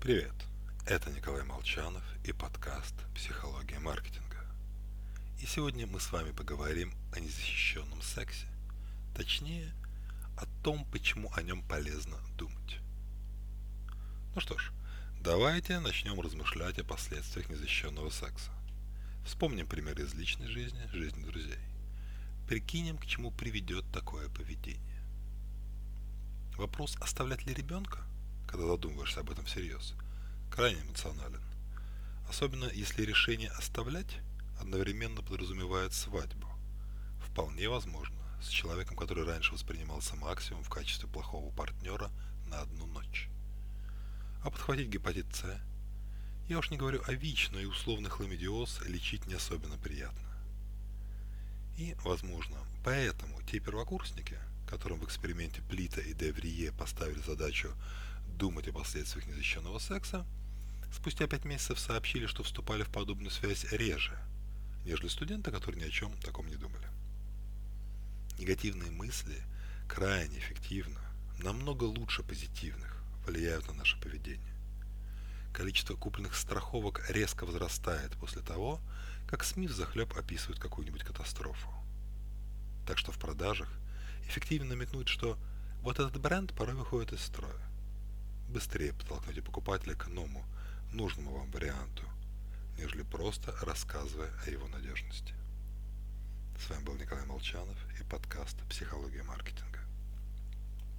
Привет, это Николай Молчанов и подкаст «Психология маркетинга». И сегодня мы с вами поговорим о незащищенном сексе. Точнее, о том, почему о нем полезно думать. Ну что ж, давайте начнем размышлять о последствиях незащищенного секса. Вспомним пример из личной жизни, жизни друзей. Прикинем, к чему приведет такое поведение. Вопрос, оставлять ли ребенка, когда задумываешься об этом всерьез, крайне эмоционален. Особенно если решение оставлять одновременно подразумевает свадьбу. Вполне возможно, с человеком, который раньше воспринимался максимум в качестве плохого партнера на одну ночь. А подхватить гепатит С, я уж не говорю о ВИЧ, но и условный хламидиоз лечить не особенно приятно. И, возможно, поэтому те первокурсники, которым в эксперименте Плита и Деврие поставили задачу думать о последствиях незащищенного секса, спустя пять месяцев сообщили, что вступали в подобную связь реже, нежели студенты, которые ни о чем таком не думали. Негативные мысли крайне эффективно, намного лучше позитивных, влияют на наше поведение. Количество купленных страховок резко возрастает после того, как СМИ захлеб описывают какую-нибудь катастрофу. Так что в продажах эффективно намекнуть, что вот этот бренд порой выходит из строя быстрее подтолкнете покупателя к новому, нужному вам варианту, нежели просто рассказывая о его надежности. С вами был Николай Молчанов и подкаст «Психология маркетинга».